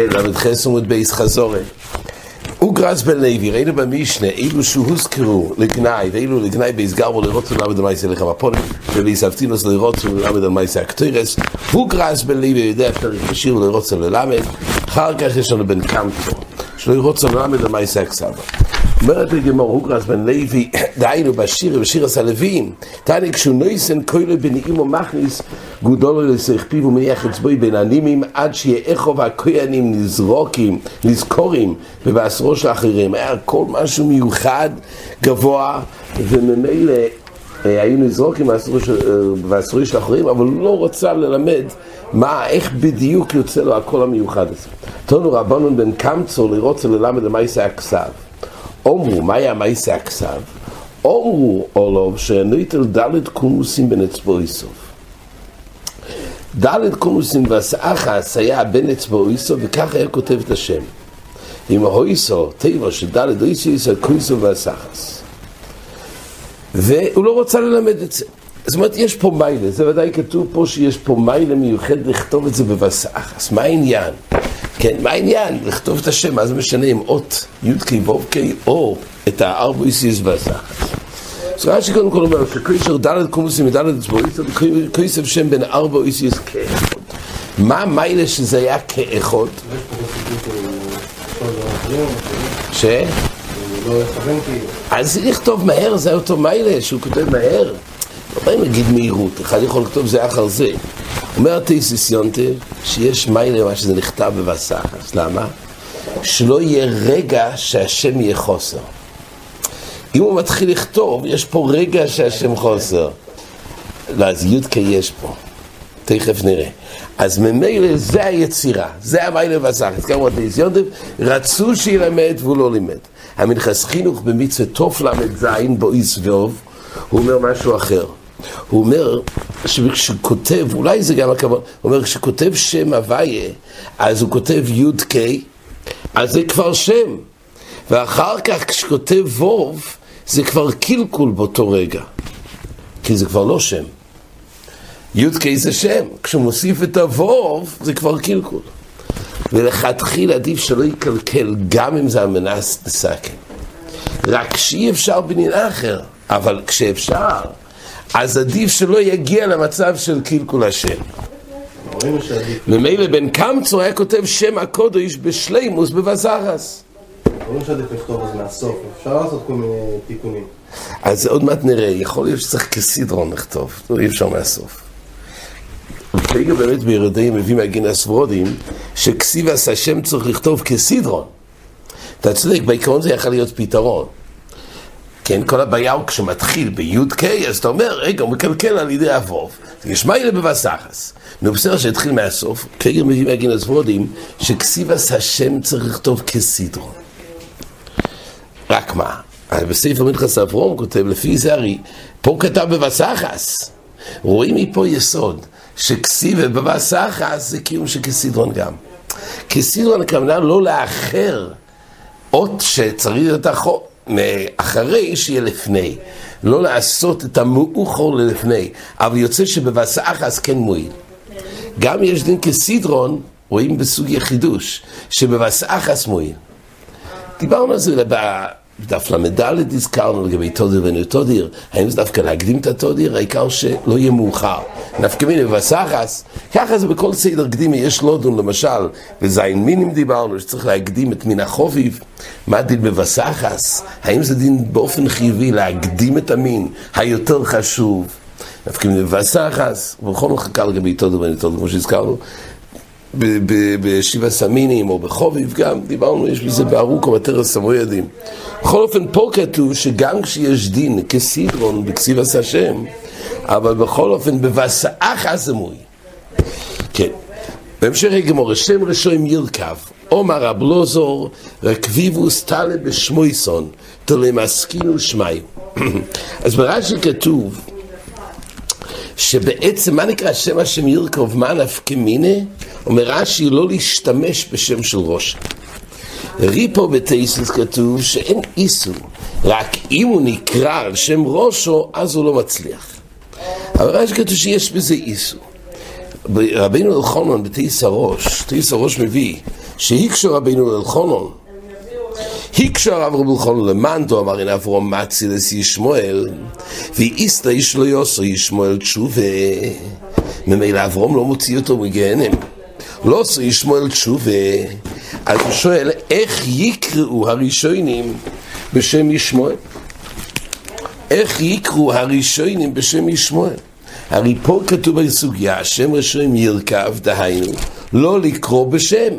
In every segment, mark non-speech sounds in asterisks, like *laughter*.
ל"ח עמוד בייס חזורי אוגרס בן לוי, ראינו במשנה, אילו שהוזכרו לגנאי, ואילו לגנאי בייס גרבו לראות ולמד על מייסי לכם הפונים, ולהיסבתינוס לראות ולמד על מייסי הקטוירס, אוגרס בן לוי יודע פרק בשיר לראות וללמד, אחר כך יש לנו בן קמפו, שלא יראות וללמד על מייסי הקסבה. אומרת לגמור, הוגרס בן לוי, *coughs* דהיינו בשיר, בשיר הסלווים, תעני כשהוא נויסן כוילו בנעים ומכניס, גודולו לסך פיו ומניח אצבוי בין הנימים, עד שיהיה איכו והכוינים נזרוקים, נזכורים, ובעשרו של האחרים. היה כל משהו מיוחד, גבוה, וממילא היו נזרוקים בעשרו של האחרים, אבל הוא לא רצה ללמד מה, איך בדיוק יוצא לו הקול המיוחד הזה. תונו רבנון בן קמצו לראות ללמד למעשה הכסף. אומרו, מה היה מייסה הכסב? אומרו אולוב שנויטל דלת קומוסים בין אצבעו איסוף. דלת קומוסים והסאחס היה בין אצבעו איסוף וכך היה כותב את השם. עם ההויסו, טבע של דלת איסוף, קויסו והסאחס. והוא לא רוצה ללמד את זה. זאת אומרת, יש פה מיילה, זה ודאי כתוב פה שיש פה מיילה מיוחד לכתוב את זה בבסאחס. מה העניין? כן, מה העניין? לכתוב את השם, מה זה משנה אם אות י"ק ו"ק או את הארבויסיס והסחס. אז רש"י קודם כל אומר, שקרישר דלת קומוסים מדלת אצבעית, קריסף שם בין ארבויסיס כאחד. מה מיילה שזה היה כאחד? ש? אז לכתוב מהר, זה אותו מיילה, שהוא כותב מהר. לא באים להגיד מהירות, אחד יכול לכתוב זה אחר זה. אומר תייסיס יונטה שיש מיילה מה שזה נכתב בבסחס, למה? שלא יהיה רגע שהשם יהיה חוסר. אם הוא מתחיל לכתוב, יש פה רגע שהשם חוסר. לא, אז יודקה יש פה. תכף נראה. אז ממילא זה היצירה, זה המיילה בבסחס. כמו תייסיס יונטה, רצו שילמד והוא לא לימד. המנחס חינוך במצווה תוף ל"ז בויס ואוב, הוא אומר משהו אחר. הוא אומר שכשכותב, אולי זה גם הכבוד, הוא אומר כשכותב שם הוויה, אז הוא כותב י"ק, אז זה כבר שם. ואחר כך כשכותב ווב, זה כבר קלקול באותו רגע. כי זה כבר לא שם. י"ק זה שם, כשהוא מוסיף את הווב, זה כבר קלקול. ולכתחיל עדיף שלא יקלקל, גם אם זה המנס נסקן. רק שאי אפשר בנין אחר, אבל כשאפשר, אז עדיף שלא יגיע למצב של קלקול השם. ממילא בן קמצו היה כותב שם הקודש בשלימוס בבזרס. אומרים שעדיף לכתוב את זה מהסוף, אפשר לעשות כל מיני תיקונים. אז עוד מעט נראה, יכול להיות שצריך כסידרון לכתוב, לא אי אפשר מהסוף. וכרגע באמת בירדי מביא מהגינס ורודים, שכסיבס השם צריך לכתוב כסידרון. אתה צודק, בעיקרון זה יכול להיות פתרון. כן, כל הבעיה הוא כשמתחיל בי"ק, אז אתה אומר, רגע, הוא מקלקל על ידי אבוב. יש מיילה בבסחס. נו, בסדר שהתחיל מהסוף, כרגע מביא מהגינס ורודים, שכסיבס השם צריך לכתוב כסידרון. רק מה? בספר מנחס אברום כותב, לפי זה הרי, פה כתב בבסחס. רואים מפה יסוד, שכסיבה בבסחס זה קיום של כסידרון גם. כסידרון הכוונה לא לאחר אות שצריך את החוק. אחרי שיהיה לפני, לא לעשות את המאוחר ללפני, אבל יוצא שבבסאחס כן מועיל. גם יש דין כסידרון, רואים בסוג יחידוש, שבבסאחס מועיל. דיברנו על זה בדף ל"ד הזכרנו לגבי תודיר ונותודיר, האם זה דווקא להקדים את התודיר, העיקר שלא יהיה מאוחר. נפקא מיני בבסחס, ככה זה בכל סדר קדימי, יש לודון למשל, וזין מינים דיברנו, שצריך להקדים את מין החוביב. מה הדין בבסחס? האם זה דין באופן חיובי להקדים את המין היותר חשוב? נפקא מיני בבסחס, ובכל חכה לגבי תודיר ונותודיר, כמו שהזכרנו. בשבעה סמינים או בחוביב גם, דיברנו, יש בזה בארוכו בתרס המוידים. בכל אופן, פה כתוב שגם כשיש דין כסידרון בכסיב עשה השם, אבל בכל אופן בבסאח הזמוי. כן. בהמשך הגמור, שם רשוים ירכב, עומר הבלוזור, רכביבוס טלה בשמויסון, תלמסקינו שמיו. *clears throat* אז ברש"י כתוב שבעצם, מה נקרא שם השם ירכוב, מה נפקא מיני? אומר רש"י לא להשתמש בשם של ראש. ריפו בתייסוס כתוב שאין איסור, רק אם הוא נקרא על שם ראשו, אז הוא לא מצליח. אבל רש"י כתוב שיש בזה איסור. רבינו אלחונון בתיס הראש, תיס הראש מביא, שהיקשו רבינו אלחונון, הקשו הרב רבי אלחונון למנדו, אמר אין אברום מצי לשי שמואל, ואיסתא איש לא יוסו ישמואל תשובה, ממילא אברום לא מוציא אותו מגהנם. לא עשו ישמואל תשובה, אז הוא שואל, איך יקראו הראשונים בשם ישמואל? איך יקראו הראשונים בשם ישמואל? הרי פה כתוב בסוגיה, שם ראשון ירכב, דהיינו, לא לקרוא בשם.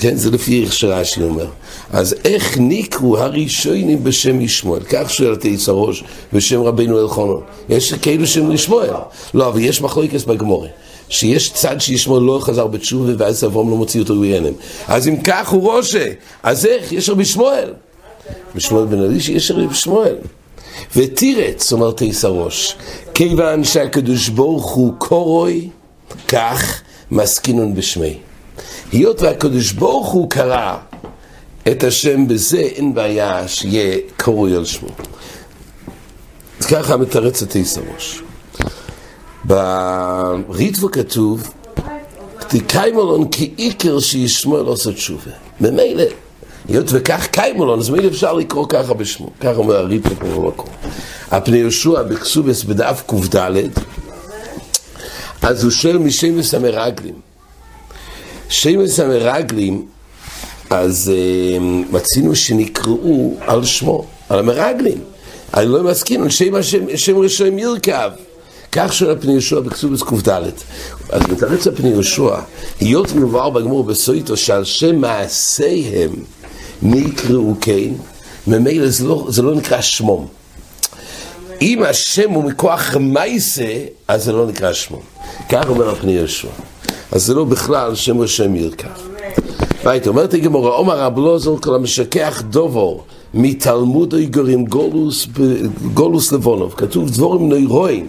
כן, זה לפי איך שרש"י אומר. אז איך נקראו הראשונים בשם ישמואל? כך שואל תיס הראש בשם רבינו אלחונון. יש כאילו שם ישמואל. לא, אבל יש מחלוקת בגמורה. שיש צד שישמואל לא חזר בתשובה ואז אברום לא מוציא אותו מגהנם. אז אם כך הוא ראשה, אז איך? יש רבי שמואל. בשמואל בן אלישע יש רבי שמואל. ותירץ, אומר תיס הראש, כיוון שהקדוש ברוך הוא קורוי, כך מסכינון בשמי. היות והקדוש ברוך הוא קרא את השם בזה, אין בעיה שיהיה קרוי על שמו. אז ככה מתרץ את תיס הראש. בריטבו כתוב, תקיימולון כי עיקר שישמואל עושה תשובה. ממילא, היות וכך קיימולון, אז ממילא אפשר לקרוא ככה בשמו. ככה אומר הריטבו כמו במקום. הפני יהושע בכסובס בדף קד, אז הוא שואל משמש המרגלים. שמש המרגלים, אז uh, מצינו שנקראו על שמו, על המרגלים. אני לא מסכים, על שם השם, שם ראשון ירכב. כך שואל פני יהושע בכסובס קד. אז מתרץ הפני יהושע, היות מבואר בגמור בסויטו שעל שם מעשיהם נקראו כן, ממילא זה, לא, זה לא נקרא שמום. אם השם הוא מכוח מייסה, אז זה לא נקרא שמו. כך אומר הפני יהושע. אז זה לא בכלל שם ראשון ירכב. והיית אומרת הגמורה, עומר רב לוזר כל המשכח דובו מתלמוד איגורים גולוס, גולוס לבונוב, כתוב דבורים נוירואים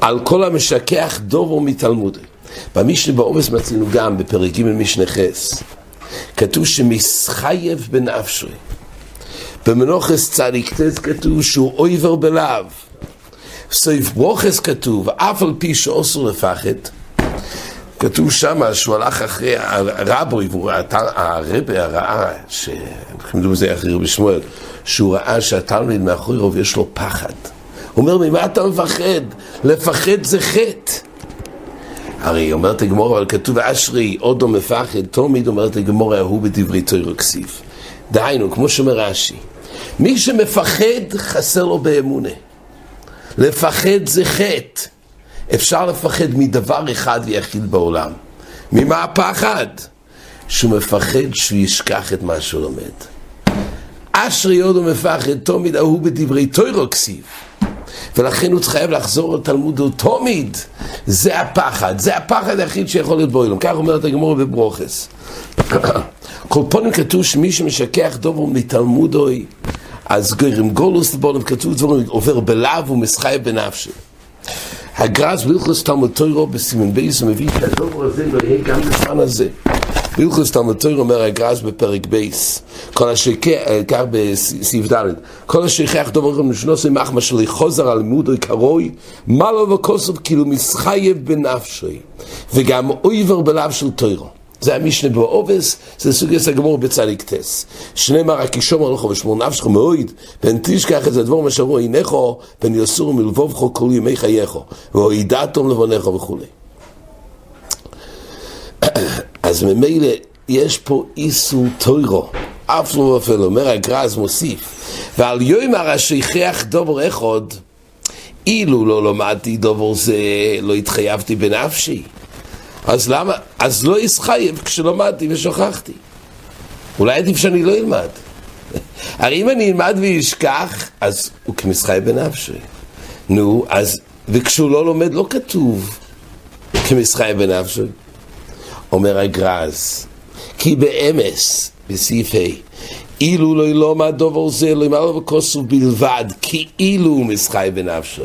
על כל המשכח דובו מתלמוד. במשנה בעובס מצינו גם בפרק ג' משנה חס, כתוב שמסחייב בנפשוי. במנוחס צדיק ט' כתוב שהוא אויבר בלאו. סעיף ברוכס כתוב, אף על פי שאוסר לפחד, כתוב שם שהוא הלך אחרי הרבוי, והוא ראה, הרבי ראה, מדברים בזה אחרי רבי שמואל, שהוא ראה שהתלמיד מאחורי רוב יש לו פחד. הוא אומר, ממה אתה מפחד? לפחד זה חטא. הרי אומרת הגמור, אבל כתוב אשרי עודו מפחד, תמיד אומרת הגמור, ההוא בדברי תוירו כסיף. דהיינו, כמו שאומר רש"י, מי שמפחד חסר לו באמונה. לפחד זה חטא. אפשר לפחד מדבר אחד ויחיד בעולם. ממה הפחד? שהוא מפחד שהוא ישכח את מה שהוא לומד. אשרי יודו מפחד, תמיד ההוא בדברי תוירו כסיב. ולכן הוא חייב לחזור לתלמוד תמיד. זה הפחד, זה הפחד היחיד שיכול להיות בעולם. כך אומרת הגמור בברוכס. *coughs* כל פונים כתוב שמי שמשכח דובו מתלמודוי, אז גרים גולוס לבונם כתוב דברים, עובר בלאו ומסחי בנפשי. הגרס בלכוס תלמוד תוירו בסימן בייס מביא את הדובר הזה לא יהיה גם בזמן הזה. בלכוס תלמוד תוירו אומר הגרס בפרק בייס, כל אשר כך בסעיף ד', כל אשר כך דובר משנוסי מחמא שלי חוזר על לימודוי קרוי, מה לא וכוסוב כאילו מסחייב בנפשי, וגם אויבר בלאו של תוירו. זה המשנה בעובס, זה סוגס הגמור בצדיק טס. שנאמר, הקישום הלכו ושמור נפשך מאוד, פן תשכח את זה דבור משרו עינךו, פן יסור מלבובכו כל ימי חייךו, והוידעתום לבונךו וכולי. אז ממילא יש פה איסור טוירו, אף לא ופלו, אומר הגרז מוסיף, ועל יומר השכח דובר אחד, אילו לא למדתי דובר זה, לא התחייבתי בנפשי. אז למה? אז לא יסחייב כשלמדתי ושוכחתי. אולי עדיף שאני לא אלמד. *laughs* הרי אם אני אלמד ואשכח, אז הוא כמסחייב בנפשי. נו, אז, וכשהוא לא לומד לא כתוב כמסחייב בנפשי. אומר הגרז, כי באמס, בסעיף ה', אילו לא ילומד דובר זה, לא ימלא בכוסו בלבד, כאילו הוא מסחייב בנפשי.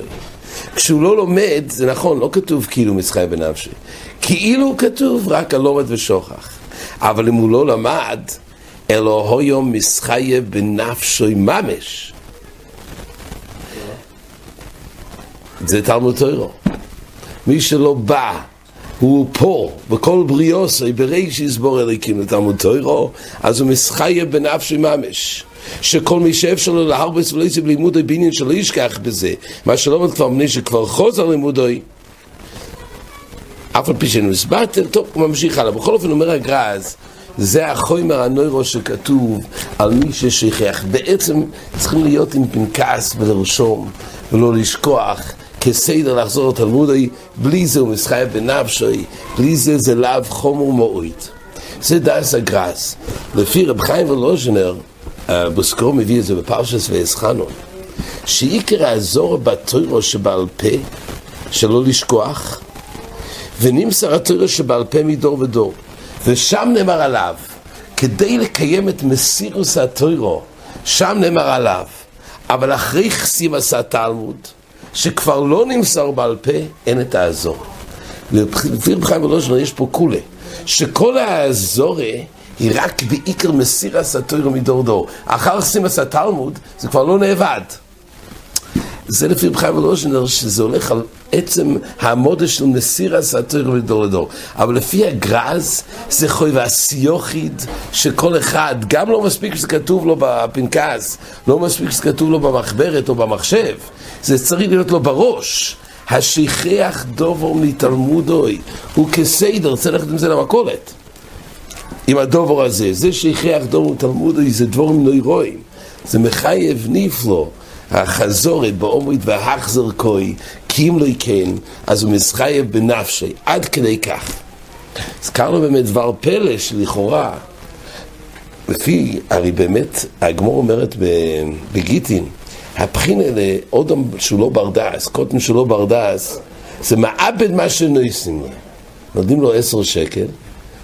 כשהוא לא לומד, זה נכון, לא כתוב כאילו מסחי בנפשי. כאילו כתוב רק הלומד ושוכח. אבל אם הוא לא למד, אלא הויו מסחי בנפשי ממש. זה תלמוד תוירו. מי שלא בא הוא פה, בכל בריאוסי, ברגע שיסבור אליקים לתלמוד תוירו, אז הוא מסחייב בנפשי ממש. שכל מי שאפשר לו להרבס ולא יצא בלימודוי בעניין שלא ישכח בזה, מה שלא אומר כבר מפני שכבר חוזר לימודוי, אף על פי שאינו הסברתם, טוב, הוא ממשיך הלאה. בכל אופן אומר הגרז, זה החומר הנוירו שכתוב על מי ששכח. בעצם צריכים להיות עם פנקס ולרשום ולא לשכוח כסדר לחזור לתלמודי, בלי זה הוא מסחייב בנפשי, בלי זה זה לאו חומר מועית. זה דס הגרס. לפי רב חיים ולוז'נר, בוסקרו מביא את זה בפרשס ואסחנו, שעיקר האזור בתוירו שבעל פה, שלא לשכוח, ונמסר התוירו שבעל פה מדור ודור. ושם נאמר עליו, כדי לקיים את מסירוס התוירו, שם נאמר עליו, אבל אחרי כסיב עשה תלמוד, שכבר לא נמסר בעל פה, אין את האזור. לפי רב חיים ולוז'נר יש פה כולה, שכל האזורי היא רק בעיקר מסיר הסתוירו מדור דור. אחר שים עשה תלמוד, זה כבר לא נאבד. זה לפי רב חיים ולוז'נר, שזה הולך על עצם המודה של מסיר הסתוירו מדור לדור. אבל לפי הגרז, זה חוי והסיוכיד שכל אחד, גם לא מספיק שזה כתוב לו בפנקס, לא מספיק שזה כתוב לו במחברת או במחשב, זה צריך להיות לו בראש. השכיח דובו מתלמודוי, הוא כסיידר, צריך ללכת עם זה למכולת. עם הדובר הזה, זה שהכריח דור תלמודוי זה דבורים נוירואים, זה מחייב נפלו, החזורת באומרית והחזר כוי, כי אם לא כן, אז הוא מסחייב בנפשי, עד כדי כך. הזכרנו באמת דבר פלא שלכאורה, לפי, הרי באמת, הגמור אומרת בגיטין, הבחינה לאודם שהוא לא ברדס, קוטן שהוא לא ברדס, זה מעבד מה שנויסים לו. נותנים לו עשר שקל,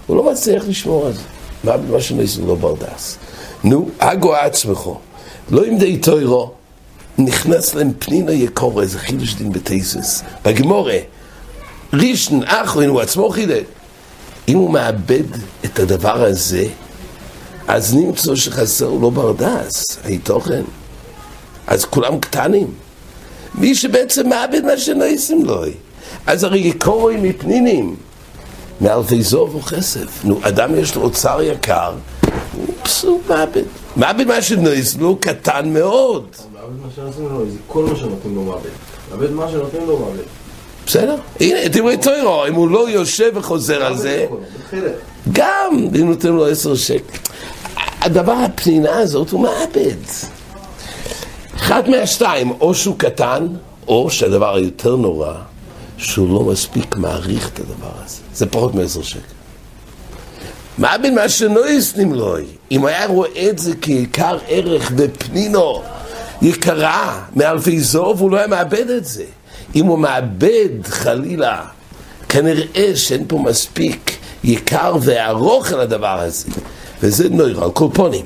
הוא לא מצליח לשמור על זה. מה, מה שנעשים לא ברדס. נו, אגו עצמכו. לא עם די טוירו, נכנס להם פנינה יקורה, איזה חידוש דין בטייסס. בגמורה, רישן, אחרין, הוא עצמו חידד. אם הוא מאבד את הדבר הזה, אז נמצא שחסר לו ברדס, היתוכן. אז כולם קטנים. מי שבעצם מאבד מה שנעשים לו. אז הרי יקורים מפנינים. מאלפי זוב וכסף. נו, אדם יש לו אוצר יקר, הוא פסוק מעבד. מעבד מה שנויס לו קטן מאוד. מעבד מה שנותנים לו, זה כל מה שנותנים לו מעבד. מעבד מה שנותנים לו מעבד. בסדר, הנה, דברי טוירו, אם הוא לא יושב וחוזר על זה, גם אם נותן לו עשר שקל. הדבר, הפנינה הזאת, הוא מעבד. אחד מהשתיים, או שהוא קטן, או שהדבר היותר נורא, שהוא לא מספיק מעריך את הדבר הזה. זה פחות מעשר שקל. מה בין מה שנויסנים לוי? אם היה רואה את זה כעיקר ערך בפנינו יקרה מאלפי זוב, הוא לא היה מאבד את זה. אם הוא מאבד חלילה, כנראה שאין פה מספיק יקר וארוך על הדבר הזה. וזה נוירה, על קולפונים.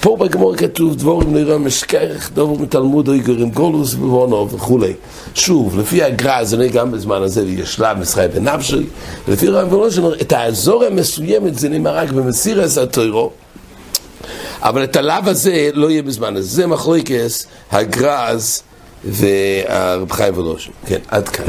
פה בגמור כתוב דבורים נראה משכרך, דבור מתלמוד או איגורים גולוס ובונו וכולי. שוב, לפי הגרא זה נראה גם בזמן הזה יש שלב מסחי בנפשי, ולפי רב ולושן, את האזור המסוימת זה נאמר רק במסיר עשה תוירו, אבל את הלאו הזה לא יהיה בזמן הזה. זה מחלוקס הגרז והרב חיים ולושן. כן, עד כאן.